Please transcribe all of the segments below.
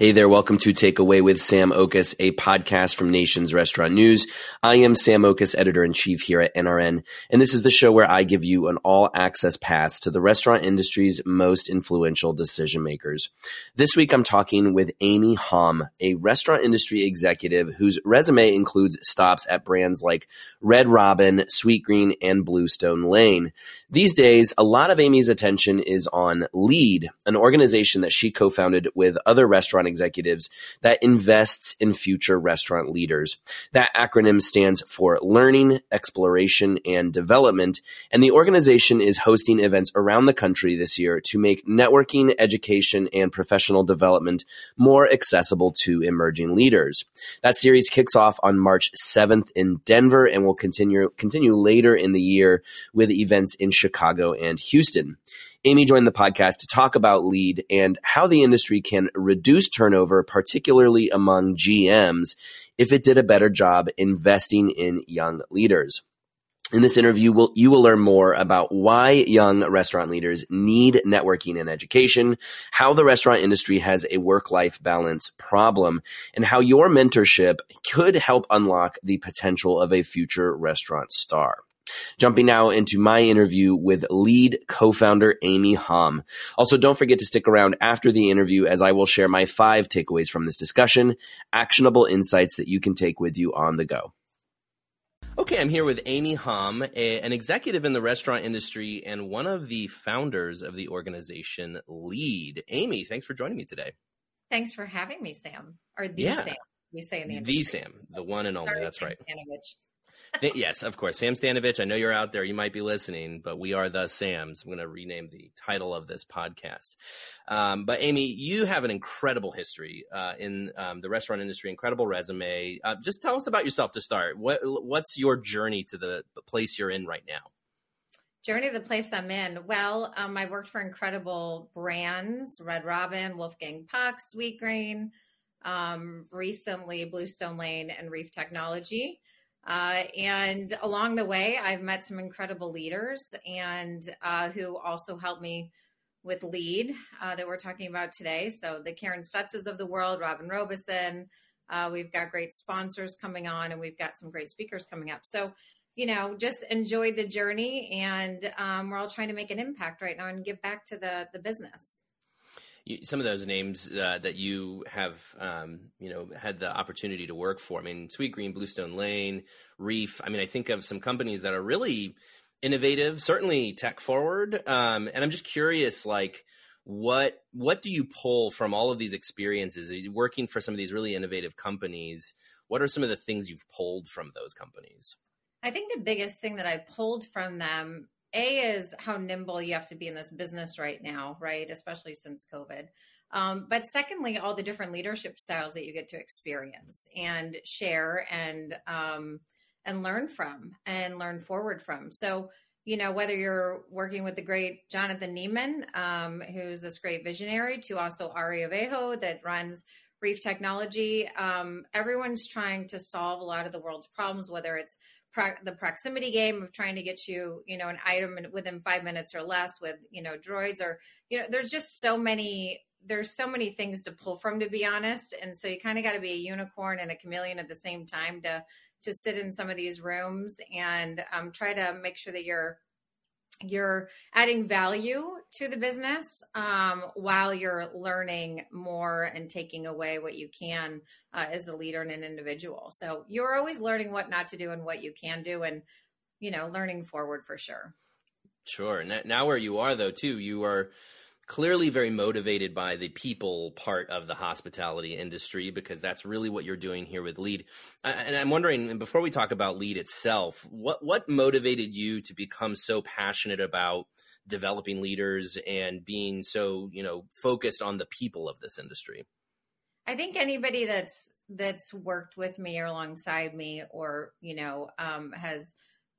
Hey there, welcome to Takeaway with Sam Oches, a podcast from Nation's Restaurant News. I am Sam Oches, editor in chief here at NRN, and this is the show where I give you an all access pass to the restaurant industry's most influential decision makers. This week I'm talking with Amy Hom, a restaurant industry executive whose resume includes stops at brands like Red Robin, Sweetgreen, and Bluestone Lane. These days, a lot of Amy's attention is on LEAD, an organization that she co-founded with other restaurant executives that invests in future restaurant leaders. That acronym stands for Learning, Exploration, and Development, and the organization is hosting events around the country this year to make networking, education, and professional development more accessible to emerging leaders. That series kicks off on March 7th in Denver and will continue continue later in the year with events in Chicago and Houston. Amy joined the podcast to talk about lead and how the industry can reduce turnover, particularly among GMs, if it did a better job investing in young leaders. In this interview, we'll, you will learn more about why young restaurant leaders need networking and education, how the restaurant industry has a work life balance problem, and how your mentorship could help unlock the potential of a future restaurant star. Jumping now into my interview with lead co-founder Amy Hom. Also, don't forget to stick around after the interview as I will share my five takeaways from this discussion, actionable insights that you can take with you on the go. Okay, I'm here with Amy Hom, a, an executive in the restaurant industry and one of the founders of the organization Lead. Amy, thanks for joining me today. Thanks for having me, Sam. Or the Yeah. Sam, we say in the The. Sam, the one and only. Sorry, That's Sam right. Stanovich. Th- yes, of course. Sam Stanovich, I know you're out there. You might be listening, but we are the Sams. I'm going to rename the title of this podcast. Um, but Amy, you have an incredible history uh, in um, the restaurant industry, incredible resume. Uh, just tell us about yourself to start. What What's your journey to the, place you're in right now? Journey to the place I'm in. Well, um, I worked for incredible brands: Red Robin, Wolfgang Puck, Sweetgreen. Um, recently, Bluestone Lane and Reef Technology. Uh, and along the way, I've met some incredible leaders and uh, who also helped me with lead uh, that we're talking about today. So the Karen Stutzes of the world, Robin Robeson. Uh, we've got great sponsors coming on, and we've got some great speakers coming up. So you know, just enjoy the journey, and um, we're all trying to make an impact right now and give back to the the business. Some of those names uh, that you have, um, you know, had the opportunity to work for. I mean, Sweetgreen, Bluestone Lane, Reef. I mean, I think of some companies that are really innovative, certainly tech forward. Um, and I'm just curious, like, what what do you pull from all of these experiences? Working for some of these really innovative companies? What are some of the things you've pulled from those companies? I think the biggest thing that I pulled from them, A, is how nimble you have to be in this business right now, right? Especially since COVID. Um, but secondly, all the different leadership styles that you get to experience and share and um, and learn from and learn forward from. So, you know, whether you're working with the great Jonathan Neman, um, who's this great visionary, to also Ari Avejo that runs Reef Technology, um, everyone's trying to solve a lot of the world's problems, whether it's pro- the proximity game of trying to get you, you know, an item within five minutes or less with, you know, droids or, you know, there's just so many, there's so many things to pull from, to be honest. And so you kind of got to be a unicorn and a chameleon at the same time to, to sit in some of these rooms and um, try to make sure that you're, you're adding value to the business um, while you're learning more and taking away what you can uh, as a leader and an individual. So you're always learning what not to do and what you can do, and you know, learning forward for sure. Sure. Now, now where you are, though, too, you are clearly very motivated by the people part of the hospitality industry because that's really what you're doing here with lead and i'm wondering before we talk about lead itself what what motivated you to become so passionate about developing leaders and being so you know focused on the people of this industry I think anybody that's that's worked with me or alongside me, or you know, um, has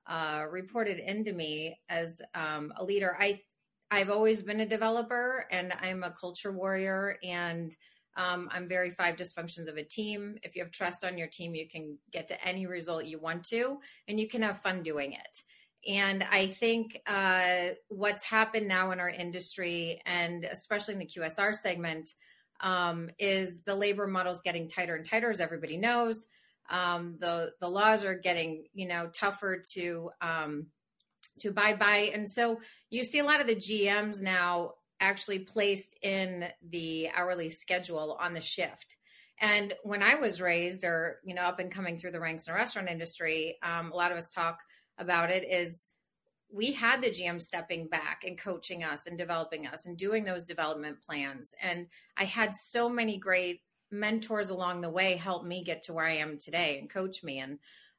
uh, reported into me as um, a leader. I I've always been a developer, and I'm a culture warrior, and um, I'm very five dysfunctions of a team. If you have trust on your team, you can get to any result you want to, and you can have fun doing it. And I think uh, what's happened now in our industry, and especially in the QSR segment, um, is the labor model is getting tighter and tighter, as everybody knows. Um, the the laws are getting you know tougher to um, to abide by, and so you see a lot of the GMs now actually placed in the hourly schedule on the shift. And when I was raised, or you know, up and coming through the ranks in the restaurant industry, um, a lot of us talk about it is we had the GM stepping back and coaching us and developing us and doing those development plans. And I had so many great mentors along the way help me get to where I am today and coach me and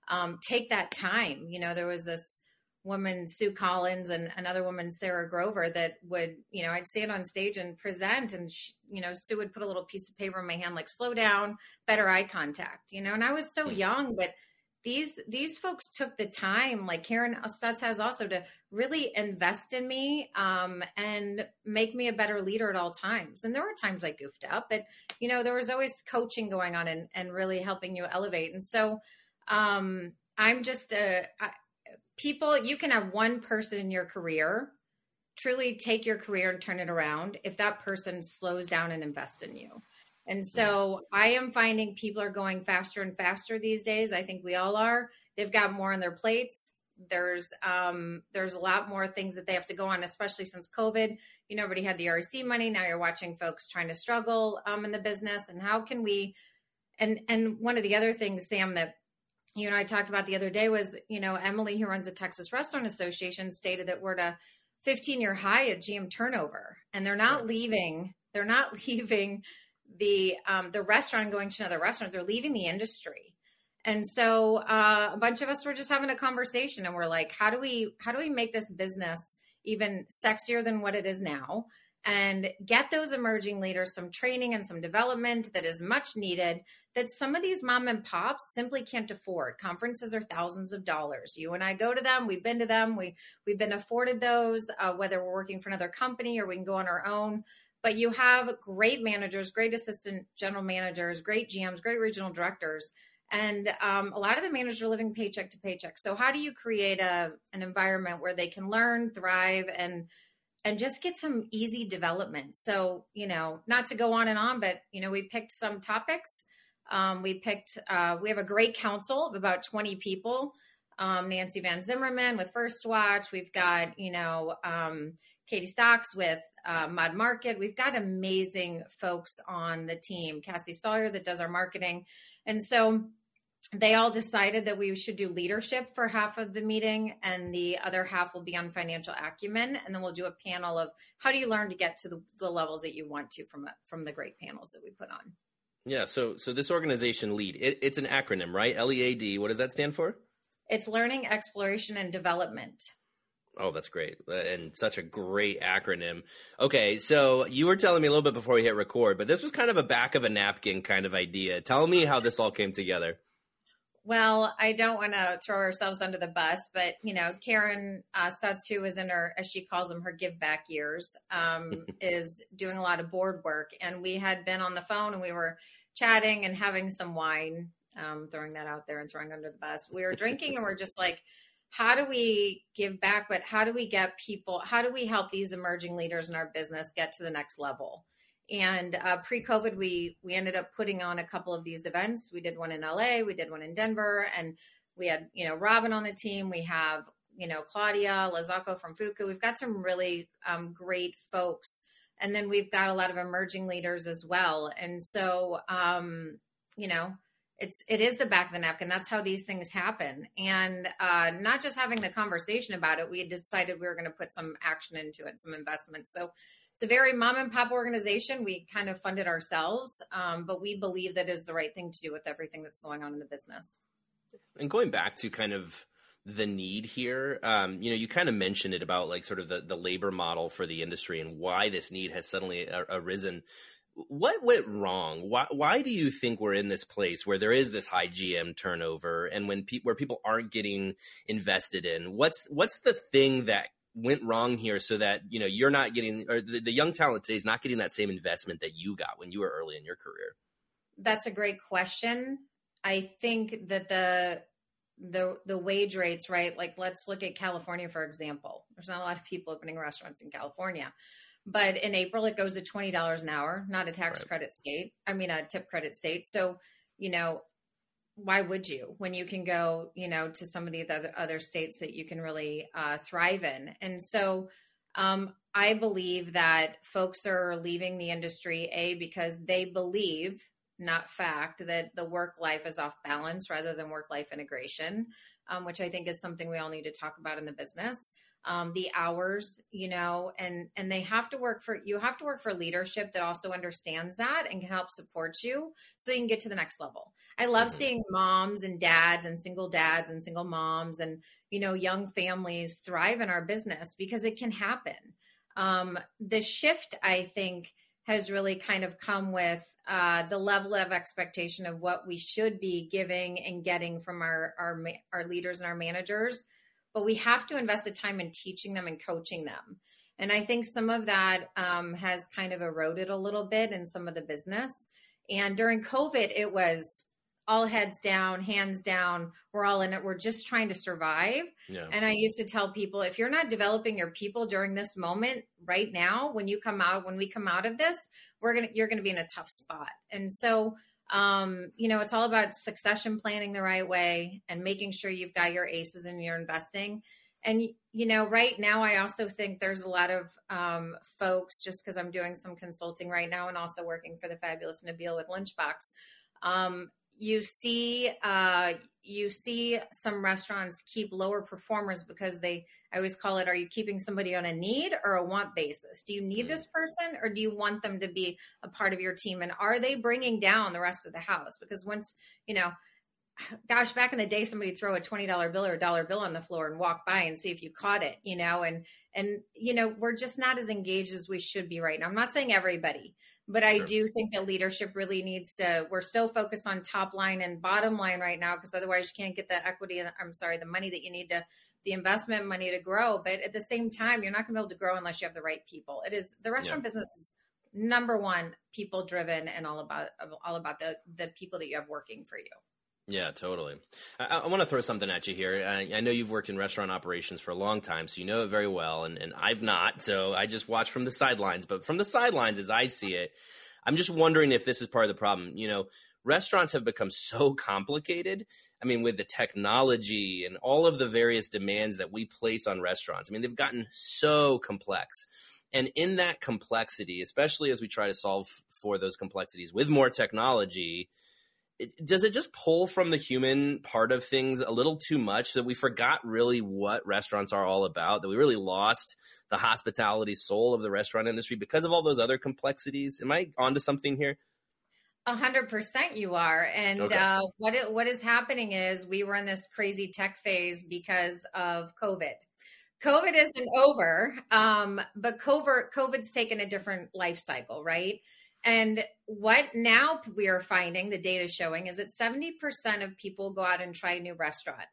um, take that time. You know, there was this woman, Sue Collins, and another woman, Sarah Grover, that would, you know, I'd stand on stage and present, and, she, you know, Sue would put a little piece of paper in my hand, like, slow down, better eye contact, you know, and I was so young, but these these folks took the time like karen stutz has also to really invest in me um, and make me a better leader at all times. And there were times i goofed up but you know there was always coaching going on and, and really helping you elevate. And so um, i'm just a I, people you can have one person in your career truly take your career and turn it around if that person slows down and invests in you and so I am finding people are going faster and faster these days. I think we all are. They've got more on their plates. There's um, there's a lot more things that they have to go on, especially since COVID. You know, everybody had the RC money. Now you're watching folks trying to struggle um, in the business. And how can we? And and one of the other things, Sam, that you and I talked about the other day was, you know, Emily, who runs the Texas Restaurant Association, stated that we're at a 15 year high at GM turnover, and they're not leaving. They're not leaving the um, the restaurant going to another restaurant. They're leaving the industry, and so uh, a bunch of us were just having a conversation, and we're like, how do we how do we make this business even sexier than what it is now? And get those emerging leaders some training and some development that is much needed that some of these mom and pops simply can't afford. Conferences are thousands of dollars. You and I go to them. We've been to them. We we've been afforded those, uh, whether we're working for another company or we can go on our own but you have great managers, great assistant general managers, great GMs, great regional directors. And um, a lot of the managers are living paycheck to paycheck. So how do you create a an environment where they can learn, thrive, and and just get some easy development? So you know, not to go on and on, but you know, we picked some topics. Um, we picked. Uh, we have a great council of about twenty people. Um, Nancy Van Zimmerman with First Watch. We've got you know um, Katie Stocks with uh, Mod Market. We've got amazing folks on the team. Cassie Sawyer that does our marketing, and so they all decided that we should do leadership for half of the meeting and the other half will be on financial acumen and then we'll do a panel of how do you learn to get to the, the levels that you want to from from the great panels that we put on yeah so so this organization lead it, it's an acronym right lead what does that stand for it's learning exploration and development Oh, that's great. Uh, and such a great acronym. Okay, so you were telling me a little bit before we hit record, but this was kind of a back of a napkin kind of idea. Tell me how this all came together. Well, I don't want to throw ourselves under the bus, but you know, Karen uh, Stutz, who is in her, as she calls them, her give back years, um, is doing a lot of board work. And we had been on the phone and we were chatting and having some wine, um, throwing that out there and throwing under the bus. We were drinking and we're just like, how do we give back but how do we get people how do we help these emerging leaders in our business get to the next level and uh, pre-covid we we ended up putting on a couple of these events. We did one in la we did one in denver and we had you know robin on the team. We have you know claudia lazacco from fuku. We've got some really um, great folks. And then we've got a lot of emerging leaders as well. And so um, you know it's it is the back of the napkin. That's how these things happen. And uh, not just having the conversation about it we had decided we were going to put some action into it some investment. So it's a very mom and pop organization we kind of fund it ourselves um, but we believe that is the right thing to do with everything that's going on in the business and going back to kind of the need here um, you know you kind of mentioned it about like sort of the, the labor model for the industry and why this need has suddenly arisen what went wrong? Why why do you think we're in this place where there is this high GM turnover and when pe- where people aren't getting invested in? What's what's the thing that went wrong here so that you know you're not getting or the, the young talent today is not getting that same investment that you got when you were early in your career? That's a great question. I think that the the the wage rates, right? Like let's look at California for example. There's not a lot of people opening restaurants in California but in April it goes to twenty dollars an hour, not a tax right. credit state. I mean a tip credit state. So you know why would you when you can go you know to some of the other, other states that you can really uh, thrive in? And so um, i believe that folks are leaving the industry a because they believe not fact that the work life is off balance rather than work life integration um, which i think is something we all need to talk about in the business um, the hours you know and and they have to work for you have to work for leadership that also understands that and can help support you so you can get to the next level i love mm-hmm. seeing moms and dads and single dads and single moms and you know young families thrive in our business because it can happen um, the shift i think has really kind of come with uh, the level of expectation of what we should be giving and getting from our our, our leaders and our managers but we have to invest the time in teaching them and coaching them. And I think some of that um, has kind of eroded a little bit in some of the business. And during COVID, it was all heads down, hands down. We're all in it. We're just trying to survive. Yeah. And I used to tell people if you're not developing your people during this moment right now, when you come out, when we come out of this, we're gonna you're gonna be in a tough spot. And so um, you know, it's all about succession planning the right way and making sure you've got your aces and you're investing. And, you know, right now, I also think there's a lot of um, folks, just because I'm doing some consulting right now and also working for the fabulous Nabil with Lunchbox. Um, you see, uh, you see some restaurants keep lower performers because they I always call it, are you keeping somebody on a need or a want basis? Do you need mm. this person or do you want them to be a part of your team? And are they bringing down the rest of the house? Because once, you know, gosh, back in the day, somebody throw a $20 bill or a dollar bill on the floor and walk by and see if you caught it, you know, and, and, you know, we're just not as engaged as we should be right now. I'm not saying everybody, but I do think that leadership really needs to, we're so focused on top line and bottom line right now, because otherwise you can't get the equity, I'm sorry, the money that you need to the investment money to grow. But at the same time, you're not going to be able to grow unless you have the right people. It is the restaurant yeah. business is number one people driven and all about all about the the people that you have working for you. Yeah, totally. I, I want to throw something at you here. I, I, know you've worked in restaurant operations for a long time, so you know it very well, and, and I've not. So I just watch from the sidelines. But from the sidelines, as I see it, I'm just wondering if this is part of the problem. You know, restaurants have become so complicated I mean, with the technology and all of the various demands that we place on restaurants, I mean, they've gotten so complex. And in that complexity, especially as we try to solve for those complexities with more technology, it, does it just pull from the human part of things a little too much that we forgot really what restaurants are all about? That we really lost the hospitality soul of the restaurant industry because of all those other complexities? Am I onto something here? A hundred percent, you are. And okay. uh, what it, what is happening is we were in this crazy tech phase because of COVID. COVID isn't over, um, but COVID, COVID's taken a different life cycle, right? And what now we are finding, the data showing, is that 70% of people go out and try a new restaurant.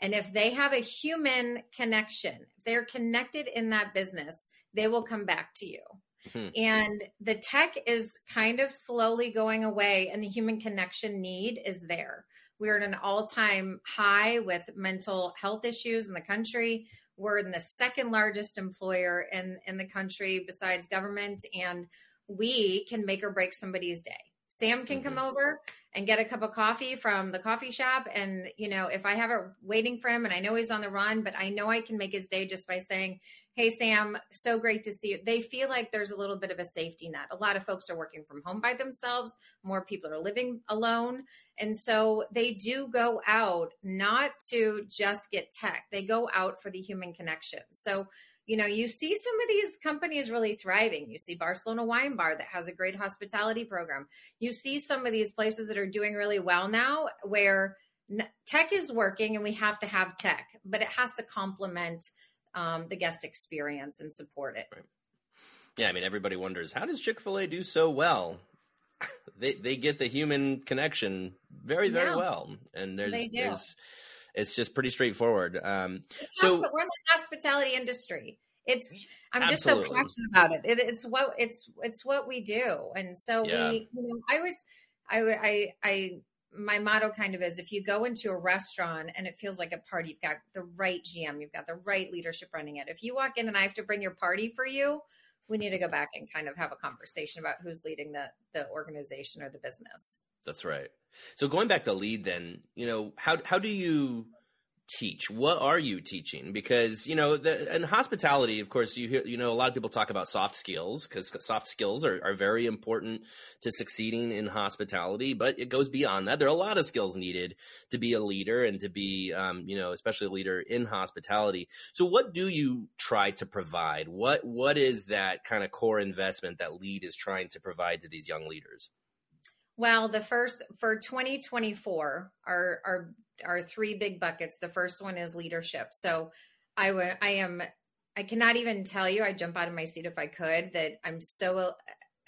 And if they have a human connection, if they're connected in that business, they will come back to you. Mm-hmm. And the tech is kind of slowly going away, and the human connection need is there. We're at an all time high with mental health issues in the country. We're in the second largest employer in, in the country besides government, and we can make or break somebody's day. Sam can mm-hmm. come over and get a cup of coffee from the coffee shop. And, you know, if I have it waiting for him and I know he's on the run, but I know I can make his day just by saying, Hey, Sam, so great to see you. They feel like there's a little bit of a safety net. A lot of folks are working from home by themselves, more people are living alone. And so they do go out not to just get tech, they go out for the human connection. So, you know, you see some of these companies really thriving. You see Barcelona Wine Bar that has a great hospitality program. You see some of these places that are doing really well now where tech is working and we have to have tech, but it has to complement um, the guest experience and support it. Right. Yeah, I mean, everybody wonders how does Chick Fil A do so well? they they get the human connection very very yeah. well, and there's there's it's just pretty straightforward. Um, so we're in the hospitality industry. It's I'm absolutely. just so passionate about it. it. It's what it's it's what we do, and so yeah. we you know I was I I I my motto kind of is if you go into a restaurant and it feels like a party, you've got the right GM, you've got the right leadership running it. If you walk in and I have to bring your party for you, we need to go back and kind of have a conversation about who's leading the the organization or the business. That's right. So going back to lead, then you know how how do you teach? What are you teaching? Because you know, the, in hospitality, of course, you hear, you know a lot of people talk about soft skills because soft skills are, are very important to succeeding in hospitality. But it goes beyond that. There are a lot of skills needed to be a leader and to be, um, you know, especially a leader in hospitality. So, what do you try to provide? What what is that kind of core investment that lead is trying to provide to these young leaders? Well, the first for 2024, our our our three big buckets. The first one is leadership. So I would I am I cannot even tell you. I jump out of my seat if I could. That I'm so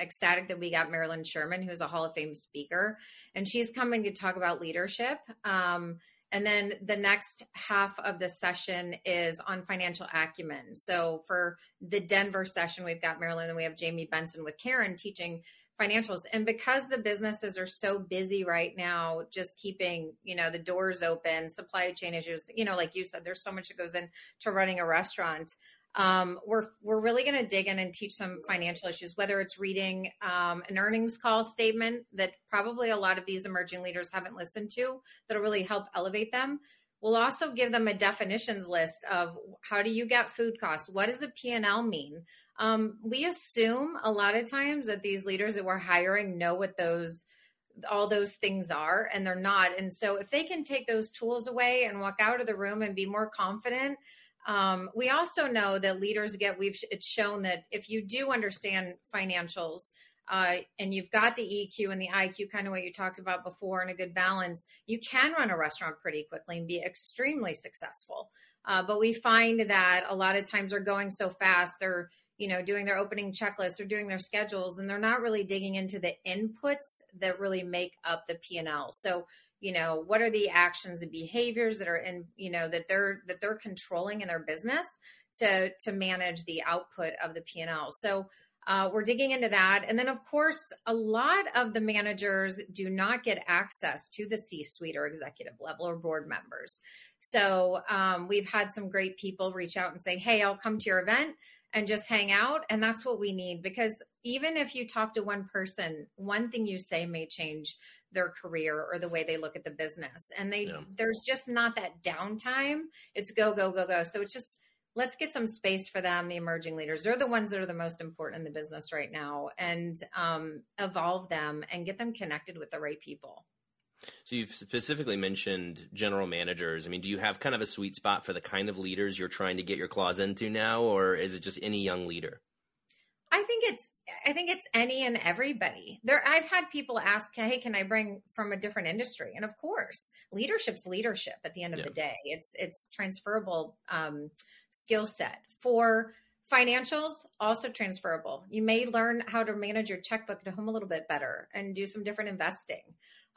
ecstatic that we got Marilyn Sherman, who's a Hall of Fame speaker, and she's coming to talk about leadership. Um, and then the next half of the session is on financial acumen. So for the Denver session, we've got Marilyn and we have Jamie Benson with Karen teaching financials. And because the businesses are so busy right now just keeping you know the doors open supply chain issues you know like you said there's so much that goes into running a restaurant um, we're we're really going to dig in and teach some financial issues whether it's reading um, an earnings call statement that probably a lot of these emerging leaders haven't listened to that'll really help elevate them. We'll also give them a definitions list of how do you get food costs? What does a p&l mean um, we assume a lot of times that these leaders that we're hiring know what those all those things are and they're not and so if they can take those tools away and walk out of the room and be more confident um, we also know that leaders get we've it's shown that if you do understand financials uh, and you've got the EQ and the IQ, kind of what you talked about before, and a good balance, you can run a restaurant pretty quickly and be extremely successful. Uh, but we find that a lot of times they're going so fast, they're you know doing their opening checklists or doing their schedules and they're not really digging into the inputs that really make up the p&l so you know what are the actions and behaviors that are in you know that they're that they're controlling in their business to to manage the output of the p&l so uh, we're digging into that. And then of course a lot of the managers do not get access to the c suite or executive level or board members. So um, we've had some great people reach out and say hey i'll come to your event and just hang out. And that's what we need because even if you talk to one person, one thing you say may change their career or the way they look at the business. And they yeah. there's just not that downtime. It's go, go, go, go. So it's just let's get some space for them, the emerging leaders. They're the ones that are the most important in the business right now and um, evolve them and get them connected with the right people. So you've specifically mentioned general managers. I mean, do you have kind of a sweet spot for the kind of leaders you're trying to get your claws into now, or is it just any young leader? I think it's I think it's any and everybody. There I've had people ask, "Hey, can I bring from a different industry?" And of course, leadership's leadership at the end of yeah. the day. It's it's transferable um, skill set. For financials, also transferable. You may learn how to manage your checkbook at home a little bit better and do some different investing.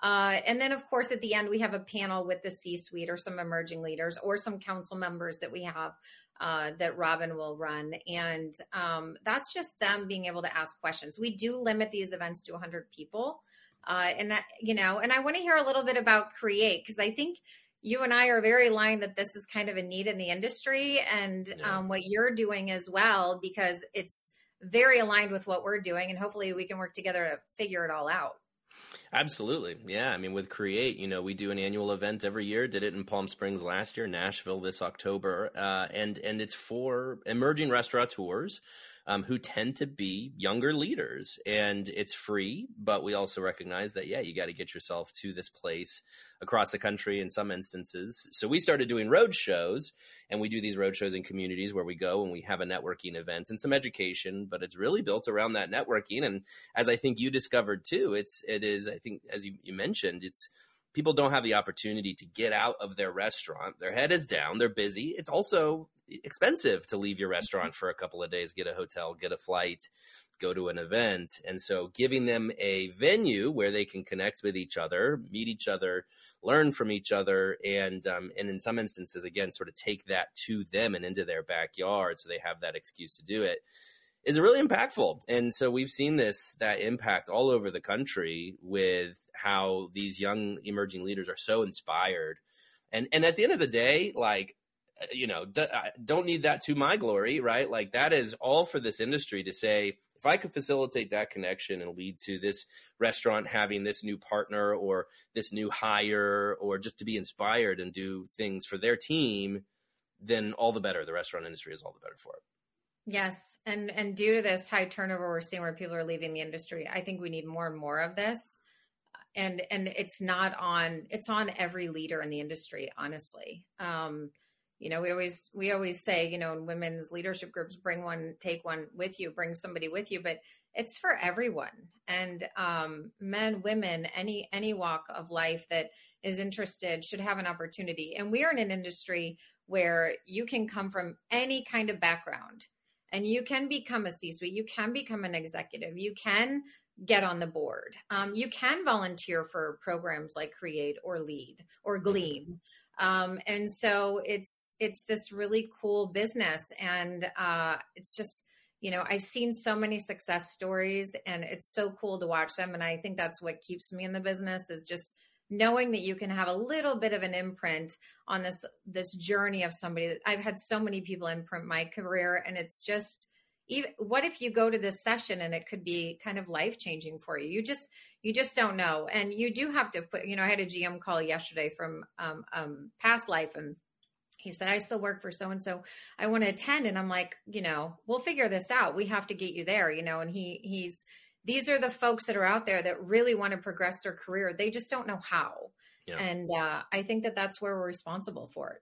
Uh, and then, of course, at the end, we have a panel with the C suite or some emerging leaders or some council members that we have uh, that Robin will run. And um, that's just them being able to ask questions. We do limit these events to 100 people. Uh, and that, you know, and I want to hear a little bit about Create because I think you and I are very aligned that this is kind of a need in the industry and yeah. um, what you're doing as well, because it's very aligned with what we're doing. And hopefully we can work together to figure it all out. Absolutely. Yeah. I mean, with Create, you know, we do an annual event every year. Did it in Palm Springs last year, Nashville this October. Uh, and, and it's for emerging restaurateurs um, who tend to be younger leaders. And it's free, but we also recognize that, yeah, you got to get yourself to this place across the country in some instances. So we started doing road shows, and we do these road shows in communities where we go and we have a networking event and some education, but it's really built around that networking. And as I think you discovered too, it's, it is, I think, as you, you mentioned, it's, people don't have the opportunity to get out of their restaurant. Their head is down, they're busy. It's also expensive to leave your restaurant for a couple of days, get a hotel, get a flight, go to an event. And so giving them a venue where they can connect with each other, meet each other, learn from each other, and um, and in some instances, again, sort of take that to them and into their backyard so they have that excuse to do it is really impactful. And so we've seen this that impact all over the country with how these young emerging leaders are so inspired. And and at the end of the day, like you know, don't need that to my glory, right? Like that is all for this industry to say, if I could facilitate that connection and lead to this restaurant having this new partner or this new hire or just to be inspired and do things for their team, then all the better. The restaurant industry is all the better for it. Yes, and and due to this high turnover we're seeing where people are leaving the industry, I think we need more and more of this. And and it's not on it's on every leader in the industry, honestly. Um, you know we always we always say you know in women's leadership groups bring one take one with you bring somebody with you but it's for everyone. And um, men women any any walk of life that is interested should have an opportunity. And we are in an industry where you can come from any kind of background and you can become a c suite you can become an executive you can get on the board. Um, you can volunteer for programs like create or lead or gleam um, and so it's it's this really cool business, and uh, it's just you know I've seen so many success stories, and it's so cool to watch them. And I think that's what keeps me in the business is just knowing that you can have a little bit of an imprint on this this journey of somebody. I've had so many people imprint my career, and it's just even what if you go to this session and it could be kind of life changing for you you just you just don't know. And you do have to put you know i had a gm call yesterday from um, um, past life and he said i still work for so and so i want to attend. And i'm like you know we'll figure this out. We have to get you there you know and he he's these are the folks that are out there that really want to progress their career. They just don't know how. Yeah. and uh, i think that that's where we're responsible for it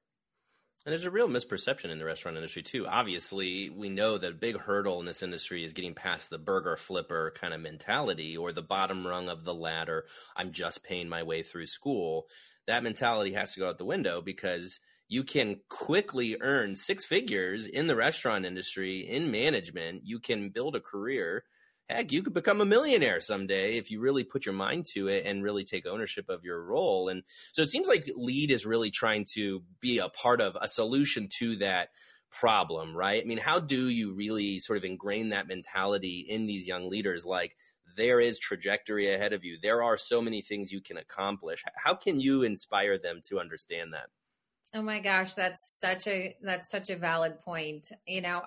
and there's a real misperception in the restaurant industry too. Obviously, we know that a big hurdle in this industry is getting past the burger flipper kind of mentality or the bottom rung of the ladder. I'm just paying my way through school. That mentality has to go out the window because you can quickly earn six figures in the restaurant industry in management. You can build a career heck, you could become a millionaire someday if you really put your mind to it and really take ownership of your role. And so it seems like Lead is really trying to be a part of a solution to that problem, right? I mean, how do you really sort of ingrain that mentality in these young leaders? Like, there is trajectory ahead of you. There are so many things you can accomplish. How can you inspire them to understand that? Oh my gosh, that's such a that's such a valid point. You know,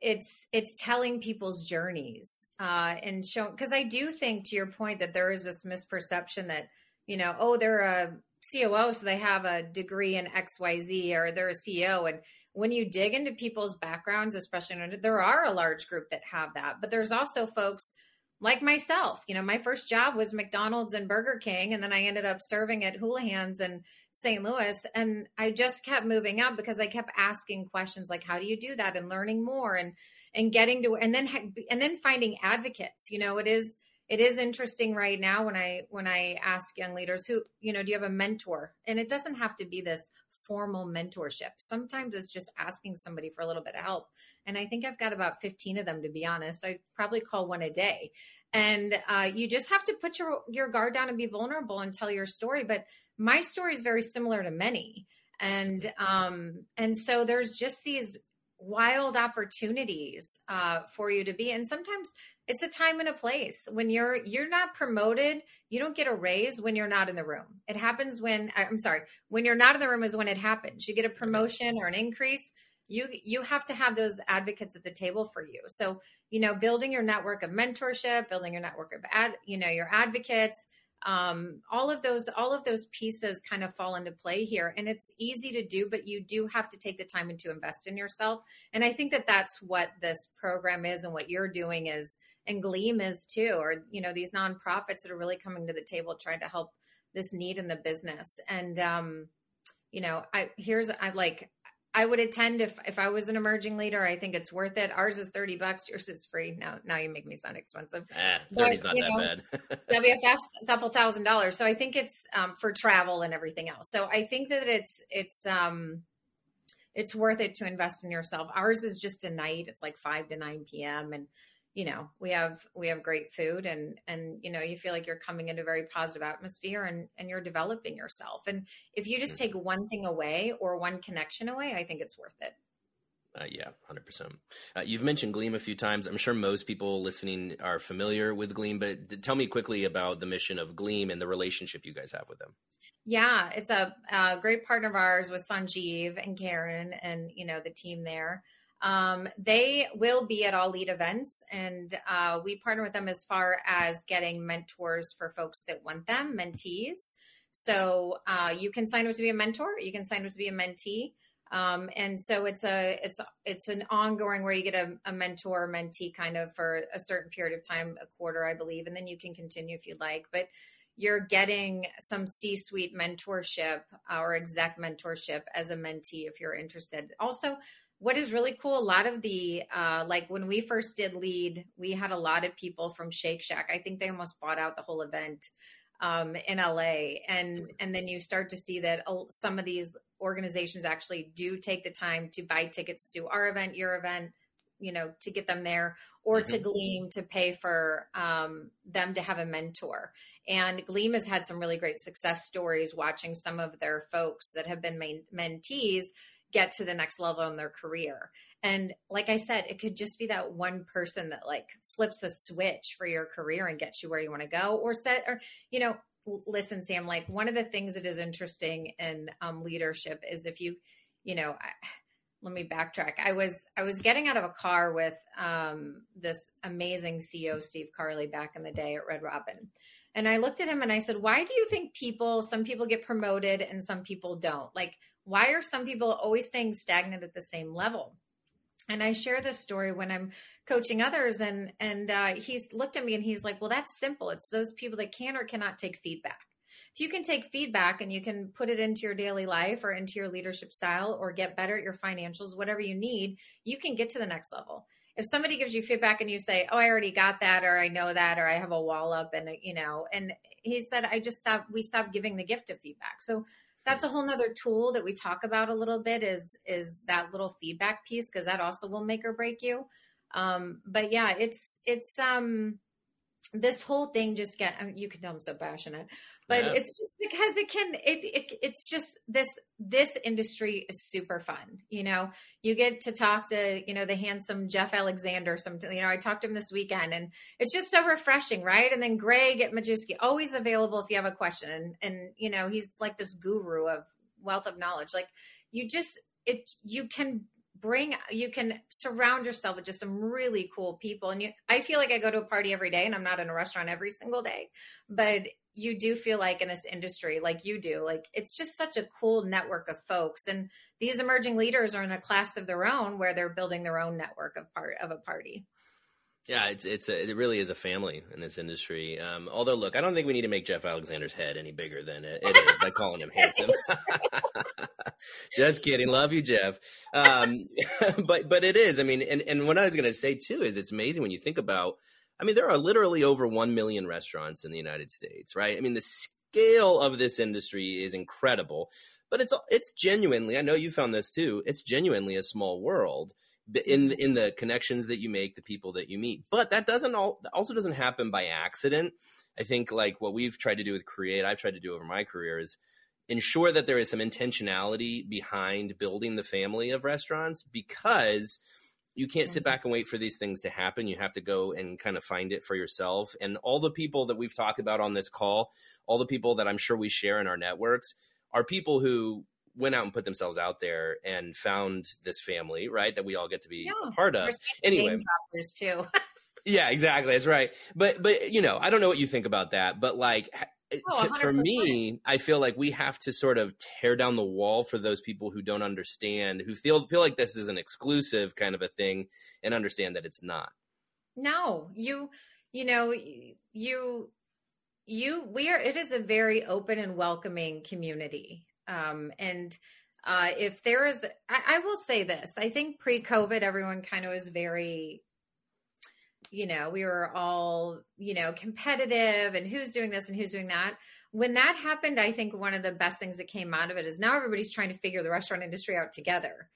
it's it's telling people's journeys uh, and show because I do think to your point that there is this misperception that you know oh they're a COO so they have a degree in X Y Z or they're a CEO and when you dig into people's backgrounds especially there are a large group that have that but there's also folks like myself. You know my first job was McDonald's and Burger King and then I ended up serving at Houlihan's and St. Louis. And I just kept moving up because I kept asking questions like, how do you do that? And learning more and, and getting to, and then, and then finding advocates, you know, it is, it is interesting right now when I, when I ask young leaders who, you know, do you have a mentor? And it doesn't have to be this formal mentorship. Sometimes it's just asking somebody for a little bit of help. And I think I've got about 15 of them, to be honest. I probably call one a day. And uh, you just have to put your, your guard down and be vulnerable and tell your story. But my story is very similar to many. And um and so there's just these wild opportunities uh for you to be. And sometimes it's a time and a place when you're you're not promoted you don't get a raise when you're not in the room. It happens when i'm sorry when you're not in the room is when it happens. You get a promotion or an increase you you have to have those advocates at the table for you. So you know building your network of mentorship building your network of ad you know your advocates um, all of those all of those pieces kind of fall into play here. And it's easy to do but you do have to take the time and to invest in yourself. And i think that that's what this program is and what you're doing is and gleam is too or you know these nonprofits that are really coming to the table trying to help this need in the business. And um you know i here's i like I would attend if if I was an emerging leader. I think it's worth it. Ours is thirty bucks. Yours is free. Now now you make me sound expensive. Eh, thirty's not that know, bad. WFF's a couple thousand dollars. So I think it's um, for travel and everything else. So I think that it's it's um it's worth it to invest in yourself. Ours is just a night. It's like five to nine p.m. and you know we have we have great food and and you know you feel like you're coming into a very positive atmosphere and and you're developing yourself and if you just take one thing away or one connection away i think it's worth it Uh, yeah, hundred uh, percent. You've mentioned Gleam a few times. I'm sure most people listening are familiar with Gleam, but tell me quickly about the mission of Gleam and the relationship you guys have with them. Yeah, it's a, a great partner of ours with Sanjeev and Karen, and you know the team there. Um, they will be at all lead events, and uh, we partner with them as far as getting mentors for folks that want them, mentees. So uh, you can sign up to be a mentor, you can sign up to be a mentee. Um, and so it's a it's it's an ongoing where you get a, a mentor mentee kind of for a certain period of time, a quarter, I believe, and then you can continue if you'd like. But you're getting some C-suite mentorship or exec mentorship as a mentee if you're interested. Also, what is really cool, a lot of the uh, like when we first did lead, we had a lot of people from Shake Shack. I think they almost bought out the whole event um, in LA, and and then you start to see that some of these organizations actually do take the time to buy tickets to our event, your event, you know, to get them there, or mm-hmm. to Gleam to pay for um, them to have a mentor. And Gleam has had some really great success stories watching some of their folks that have been main- mentees get to the next level in their career. And like I said, it could just be that one person that like flips a switch for your career and gets you where you want to go or set or, you know, listen, Sam, like one of the things that is interesting in um, leadership is if you, you know, I, let me backtrack. I was I was getting out of a car with um, this amazing CEO Steve Carley back in the day at Red Robin, and I looked at him and I said, "Why do you think people? Some people get promoted and some people don't. Like, why are some people always staying stagnant at the same level?" And I share this story when I'm coaching others, and and uh, he's looked at me and he's like, "Well, that's simple. It's those people that can or cannot take feedback." if you can take feedback and you can put it into your daily life or into your leadership style or get better at your financials, whatever you need, you can get to the next level. If somebody gives you feedback and you say, "Oh, I already got that," or "I know that," or "I have a wall up," and you know, and he said, "I just stopped. We stopped giving the gift of feedback." So that's a whole nother tool that we talk about a little bit is is that little feedback piece because that also will make or break you. Um, but yeah, it's it's um this whole thing just get I mean, you can tell I'm so passionate, but yeah. it's just because it can it, it it's just this this industry is super fun you know? You get to talk to you know the handsome jeff alexander some you know i talked to him this weekend and it's just so refreshing right? And then greg at majewski always available if you have a question and and you know he's like this guru of wealth of knowledge. Like you just it you can bring you can surround yourself with just some really cool people and you i feel like i go to a party every day and i'm not in a restaurant every single day but you do feel like in this industry, like you do, like it's just such a cool network of folks. And these emerging leaders are in a class of their own where they're building their own network of part of a party. Yeah, it's it's a, it really is a family in this industry. Um, although, look, I don't think we need to make Jeff Alexander's head any bigger than it, it is by calling him handsome. Just kidding, love you, Jeff. Um, but but it is. I mean, and and what I was going to say too is it's amazing when you think about I mean, there are literally over 1 million restaurants in the United States, right? I mean, the scale of this industry is incredible, but it's it's genuinely, I know you found this too, it's genuinely a small world in mm-hmm. in the connections that you make, the people that you meet. But that doesn't all also doesn't happen by accident. I think like what we've tried to do with Create, I've tried to do over my career is ensure that there is some intentionality behind building the family of restaurants because – you can't sit back and wait for these things to happen. You have to go and kind of find it for yourself. And all the people that we've talked about on this call, all the people that I'm sure we share in our networks, are people who went out and put themselves out there and found this family, right? That we all get to be yeah, a part of. Anyway, too. yeah, exactly. That's right. But but you know, I don't know what you think about that, but like eh, oh, to, for me, I feel like we have to sort of tear down the wall for those people who don't understand, who feel feel like this is an exclusive kind of a thing, and understand that it's not. No, you, you know, you, you, we are. It is a very open and welcoming community, um, and uh, if there is, I, I will say this: I think pre-COVID, everyone kind of was very you know, we were all, you know, competitive and who's doing this and who's doing that. When that happened, I think one of the best things that came out of it is now everybody's trying to figure the restaurant industry out together.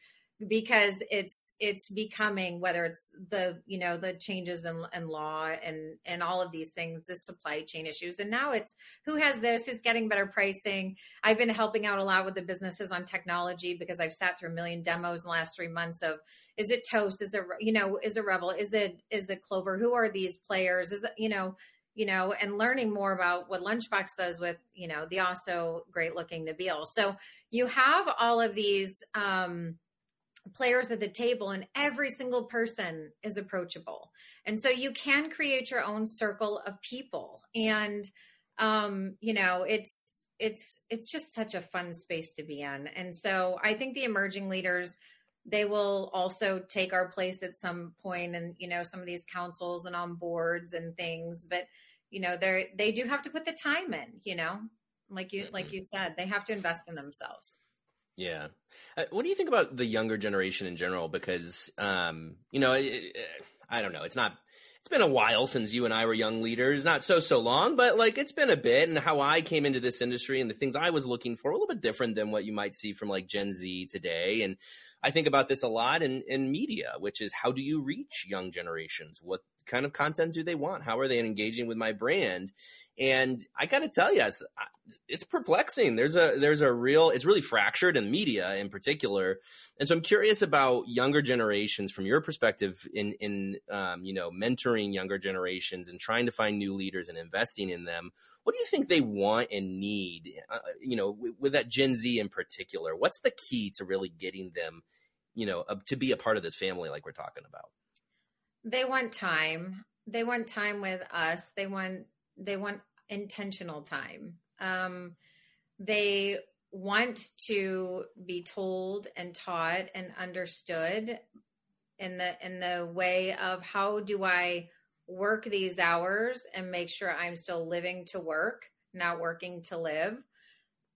Because it's it's becoming whether it's the you know the changes in, in law and and all of these things the supply chain issues. And now it's who has this? Who's getting better pricing? I've been helping out a lot with the businesses on technology because i've sat through a million demos in the last three months of is it toast? Is it you know is it Revel is it is it clover? Who are these players? Is it you know you know and learning more about what lunchbox does with you know the also great looking nabil. So you have all of these um players at the table and every single person is approachable. And so you can create your own circle of people. And um you know it's it's it's just such a fun space to be in. And so i think the emerging leaders they will also take our place at some point and you know some of these councils and on boards and things. But you know they they do have to put the time in you know like you mm-hmm. like you said they have to invest in themselves yeah. Uh, what do you think about the younger generation in general? Because, um, you know, it, it, I don't know. It's not, it's been a while since you and I were young leaders. Not so, so long, but like it's been a bit. And how I came into this industry and the things I was looking for a little bit different than what you might see from like Gen Z today. And I think about this a lot in, in media, which is how do you reach young generations? What kind of content do they want? How are they engaging with my brand? And I got to tell you, it's, it's perplexing. There's a there's a real it's really fractured in media in particular, and so I'm curious about younger generations from your perspective in in um, you know mentoring younger generations and trying to find new leaders and investing in them. What do you think they want and need? Uh, you know, with, with that Gen Z in particular, what's the key to really getting them, you know, uh, to be a part of this family like we're talking about? They want time. They want time with us. They want they want intentional time. Um, they want to be told and taught and understood in the in the way of how do I work these hours and make sure I'm still living to work, not working to live.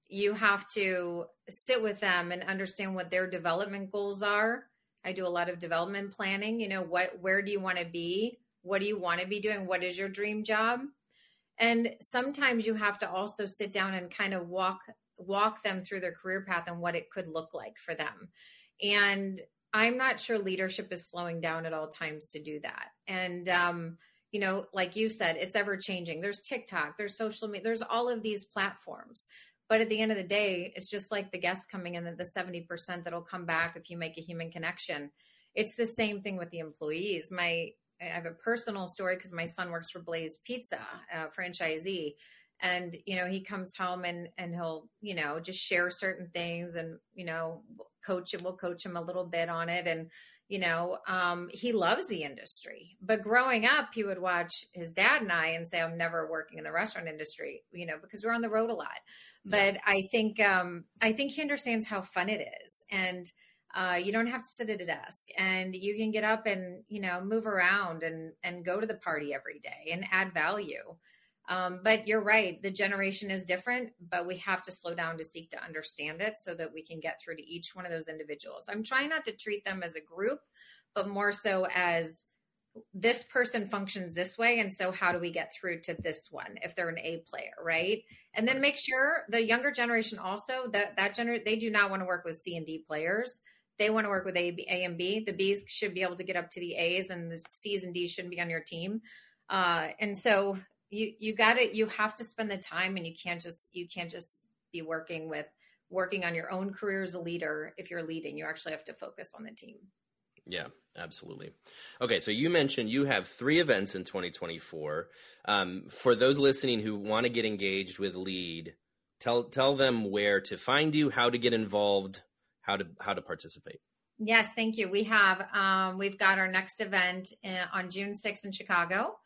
You have to sit with them and understand what their development goals are. I do a lot of development planning, you know, what where do you want to be? What do you want to be doing? What is your dream job? And sometimes you have to also sit down and kind of walk walk them through their career path and what it could look like for them. And I'm not sure leadership is slowing down at all times to do that. And um, you know, like you said, it's ever changing. There's TikTok, there's social media, there's all of these platforms. But at the end of the day, it's just like the guests coming in, the 70% that'll come back if you make a human connection. It's the same thing with the employees. My I have a personal story because my son works for Blaze Pizza, franchisee, and you know he comes home and and he'll you know just share certain things and you know coach him. We'll coach him a little bit on it, and you know um, he loves the industry. But growing up, he would watch his dad and I and say, "I'm never working in the restaurant industry," you know, because we're on the road a lot. But I think um, I think he understands how fun it is, and uh, you don't have to sit at a desk and you can get up and you know move around and and go to the party every day and add value um, but you're right the generation is different but we have to slow down to seek to understand it so that we can get through to each one of those individuals i'm trying not to treat them as a group but more so as this person functions this way and so how do we get through to this one if they're an a player right and then make sure the younger generation also that that gener they do not want to work with c and d players they want to work with A, B, A and B. The Bs should be able to get up to the A's, and the C's and D's shouldn't be on your team. Uh, and so you you got to you have to spend the time, and you can't just you can't just be working with working on your own career as a leader. If you're leading, you actually have to focus on the team. Yeah, absolutely. Okay, so you mentioned you have three events in 2024. Um, for those listening who want to get engaged with Lead, tell tell them where to find you, how to get involved, how to how to participate. Yes, thank you. We have um, we've got our next event uh, on June 6th in Chicago,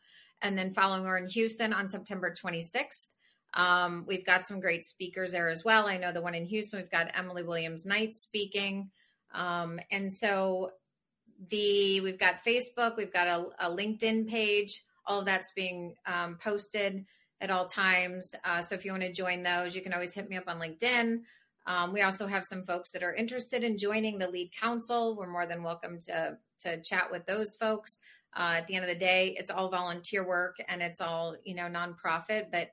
and then following we're in Houston on September 26th. Um, we've got some great speakers there as well. I know the one in Houston, we've got Emily Williams Knight speaking, um, and so the we've got Facebook, we've got a, a LinkedIn page. All of that's being um, posted at all times. Uh, so if you want to join those, you can always hit me up on LinkedIn. Um, we also have some folks that are interested in joining the lead council. We're more than welcome to to chat with those folks. Uh, at the end of the day, it's all volunteer work and it's all you know nonprofit, but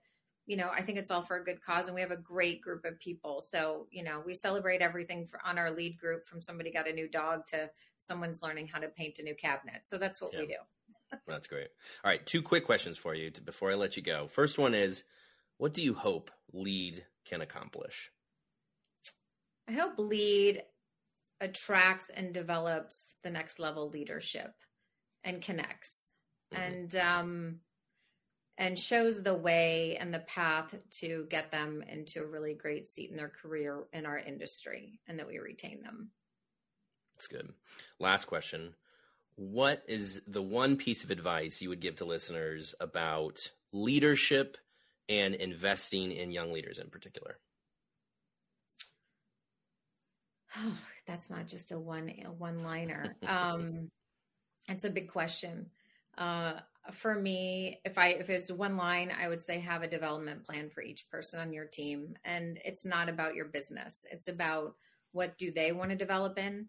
you know, I think it's all for a good cause, and we have a great group of people. So, you know, we celebrate everything for, on our lead group from somebody got a new dog to someone's learning how to paint a new cabinet. So that's what yeah. we do. that's great. All right, two quick questions for you to, before I let you go. First one is, what do you hope Lead can accomplish? I hope Lead attracts and develops the next level leadership and connects mm-hmm. and um, and shows the way and the path to get them into a really great seat in their career in our industry and that we retain them. That's good. Last question. What is the one piece of advice you would give to listeners about leadership and investing in young leaders in particular? Oh, that's not just a one a one liner. Um, it's a big question. Uh, for me, if I if it's one line, I would say have a development plan for each person on your team, and it's not about your business. It's about what do they want to develop in,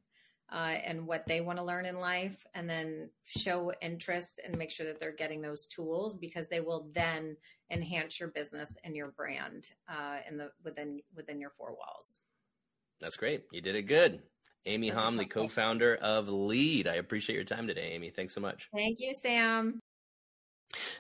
uh, and what they want to learn in life, and then show interest and make sure that they're getting those tools because they will then enhance your business and your brand uh, in the within within your four walls. That's great. You did it good. Amy That's Hom, the co founder of Lead. I appreciate your time today, Amy. Thanks so much. Thank you, Sam.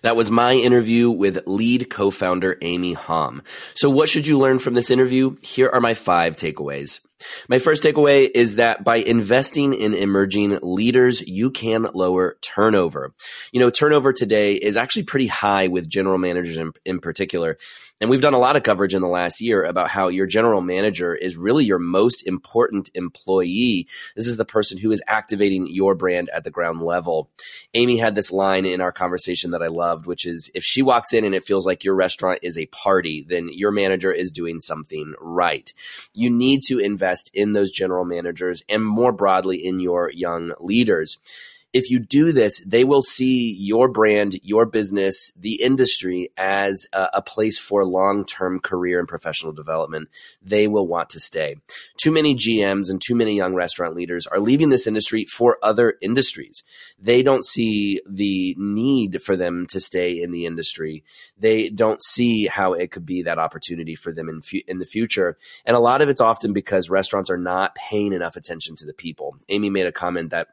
That was my interview with lead co-founder Amy Hom. So what should you learn from this interview? Here are my five takeaways. My first takeaway is that by investing in emerging leaders, you can lower turnover. You know, turnover today is actually pretty high with general managers in, in particular. And we've done a lot of coverage in the last year about how your general manager is really your most important employee. This is the person who is activating your brand at the ground level. Amy had this line in our conversation that I loved, which is if she walks in and it feels like your restaurant is a party, then your manager is doing something right. You need to invest in those general managers and more broadly in your young leaders if you do this, they will see your brand, your business, the industry as a, a place for long term career and professional development. They will want to stay. Too many GMs and too many young restaurant leaders are leaving this industry for other industries. They don't see the need for them to stay in the industry. They don't see how it could be that opportunity for them in, fu- in the future. And a lot of it's often because restaurants are not paying enough attention to the people. Amy made a comment that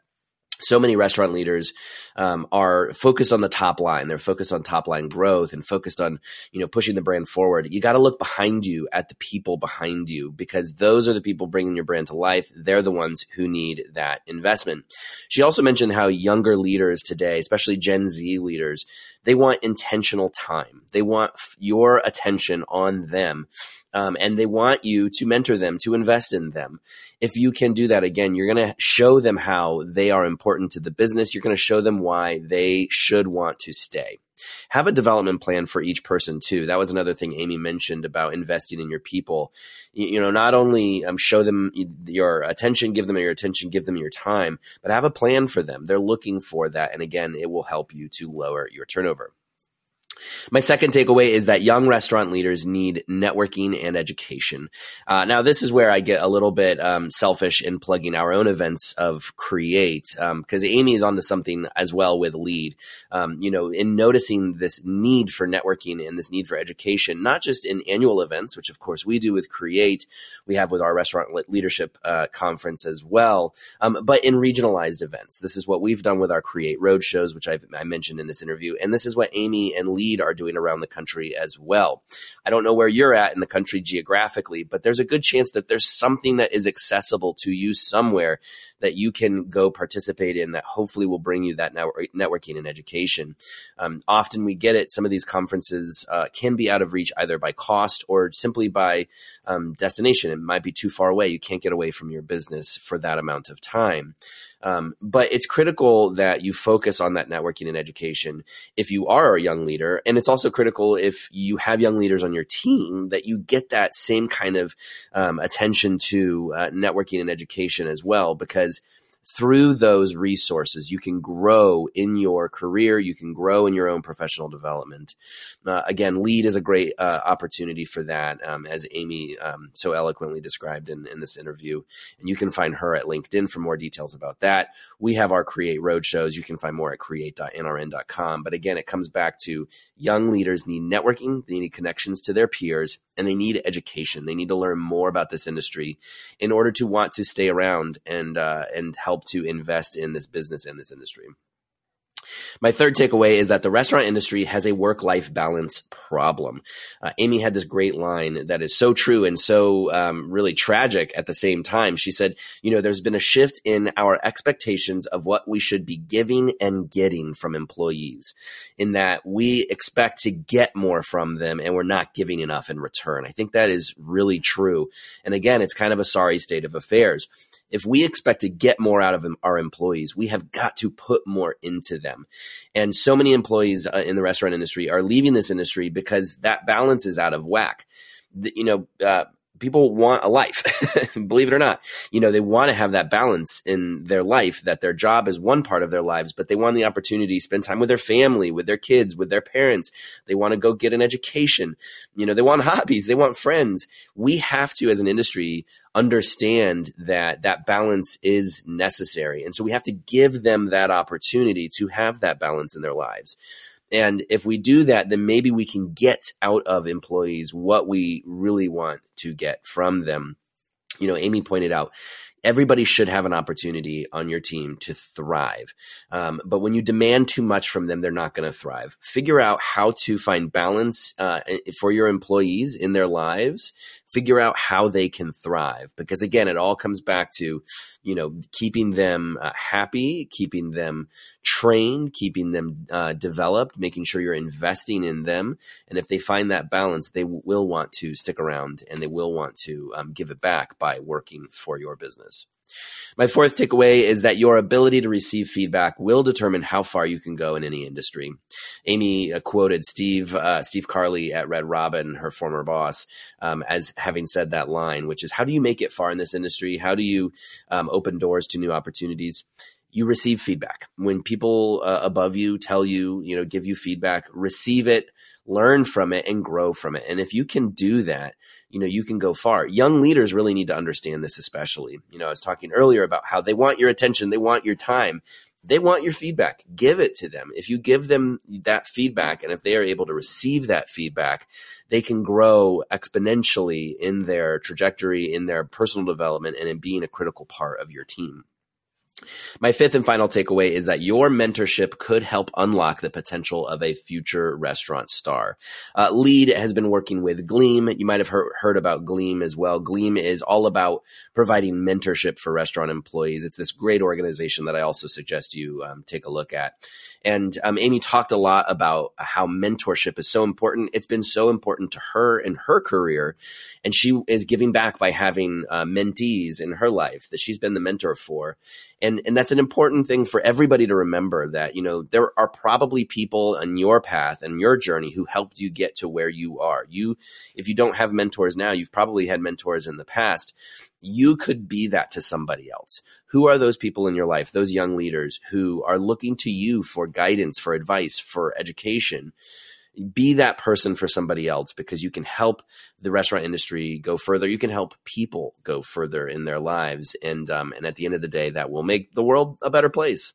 so many restaurant leaders um, are focused on the top line. They're focused on top line growth and focused on you know pushing the brand forward. You got to look behind you at the people behind you because those are the people bringing your brand to life. They're the ones who need that investment. She also mentioned how younger leaders today especially gen z leaders they want intentional time. They want your attention on them um, and they want you to mentor them, to invest in them. If you can do that again, you're going to show them how they are important to the business. You're going to show them why they should want to stay. Have a development plan for each person too. That was another thing Amy mentioned about investing in your people. You, you know, not only um, show them your attention, give them your attention, give them your time, but have a plan for them. They're looking for that, and again, it will help you to lower your turnover. My second takeaway is that young restaurant leaders need networking and education. Uh, now, this is where I get a little bit um, selfish in plugging our own events of Create because um, Amy is onto something as well with Lead. Um, you know, in noticing this need for networking and this need for education, not just in annual events, which of course we do with Create, we have with our restaurant leadership uh, conference as well, um, but in regionalized events. This is what we've done with our Create road shows, which I've, I mentioned in this interview, and this is what Amy and Lead are doing around the country as well. I don't know where you're at in the country geographically, but there's a good chance that there's something that is accessible to you somewhere that you can go participate in that hopefully will bring you that networking and education. Um, often we get it. Some of these conferences uh, can be out of reach either by cost or simply by um, destination. It might be too far away. You can't get away from your business for that amount of time. Um, but it's critical that you focus on that networking and education if you are a young leader. And it's also critical if you have young leaders on your team that you get that same kind of um, attention to uh, networking and education as well, because through those resources, you can grow in your career. You can grow in your own professional development. Uh, again, Lead is a great uh, opportunity for that, um, as Amy um, so eloquently described in, in this interview. And you can find her at LinkedIn for more details about that. We have our Create Road shows. You can find more at create.nrn.com. But again, it comes back to Young leaders need networking, they need connections to their peers, and they need education. They need to learn more about this industry in order to want to stay around and uh, and help to invest in this business and this industry. My third takeaway is that the restaurant industry has a work life balance problem. Uh, Amy had this great line that is so true and so um, really tragic at the same time. She said, You know, there's been a shift in our expectations of what we should be giving and getting from employees, in that we expect to get more from them and we're not giving enough in return. I think that is really true. And again, it's kind of a sorry state of affairs if we expect to get more out of our employees, we have got to put more into them. And so many employees uh, in the restaurant industry are leaving this industry because that balance is out of whack. You know, uh, people want a life, believe it or not. You know, they want to have that balance in their life that their job is one part of their lives, but they want the opportunity to spend time with their family, with their kids, with their parents. They want to go get an education. You know, they want hobbies, they want friends. We have to, as an industry, understand that that balance is necessary. And so we have to give them that opportunity to have that balance in their lives. And if we do that, then maybe we can get out of employees what we really want to get from them. You know, Amy pointed out everybody should have an opportunity on your team to thrive. Um, but when you demand too much from them, they're not going to thrive. Figure out how to find balance uh, for your employees in their lives. Figure out how they can thrive. Because again, it all comes back to, you know, keeping them uh, happy, keeping them trained, keeping them uh, developed, making sure you're investing in them. And if they find that balance, they will want to stick around and they will want to um, give it back by working for your business. My fourth takeaway is that your ability to receive feedback will determine how far you can go in any industry. Amy uh, quoted Steve uh, Steve Carley at Red Robin, her former boss, um, as having said that line, which is, "How do you make it far in this industry? How do you um, open doors to new opportunities?" You receive feedback. When people uh, above you tell you you know give you feedback receive it learn from it and grow from it. And if you can do that you know you can go far. Young leaders really need to understand this especially. You know i was talking earlier about how they want your attention they want your time they want your feedback. Give it to them. If you give them that feedback and if they are able to receive that feedback they can grow exponentially in their trajectory in their personal development and in being a critical part of your team my fifth and final takeaway is that your mentorship could help unlock the potential of a future restaurant star. Uh, Lead has been working with Gleam. You might have heard, heard about Gleam as well. Gleam is all about providing mentorship for restaurant employees. It's this great organization that I also suggest you um, take a look at. And um, Amy talked a lot about how mentorship is so important. It's been so important to her in her career. And she is giving back by having uh, mentees in her life that she's been the mentor for. And, and that's an important thing for everybody to remember that, you know, there are probably people on your path and your journey who helped you get to where you are. You, if you don't have mentors now, you've probably had mentors in the past you could be that to somebody else. Who are those people in your life, those young leaders who are looking to you for guidance, for advice, for education? Be that person for somebody else because you can help the restaurant industry go further. You can help people go further in their lives, and um, and at the end of the day, that will make the world a better place.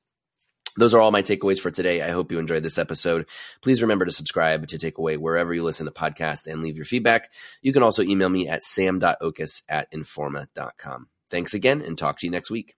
Those are all my takeaways for today. I hope you enjoyed this episode. Please remember to subscribe to Takeaway wherever you listen to podcasts and leave your feedback. You can also email me at sam.oches at informa.com. Thanks again and talk to you next week.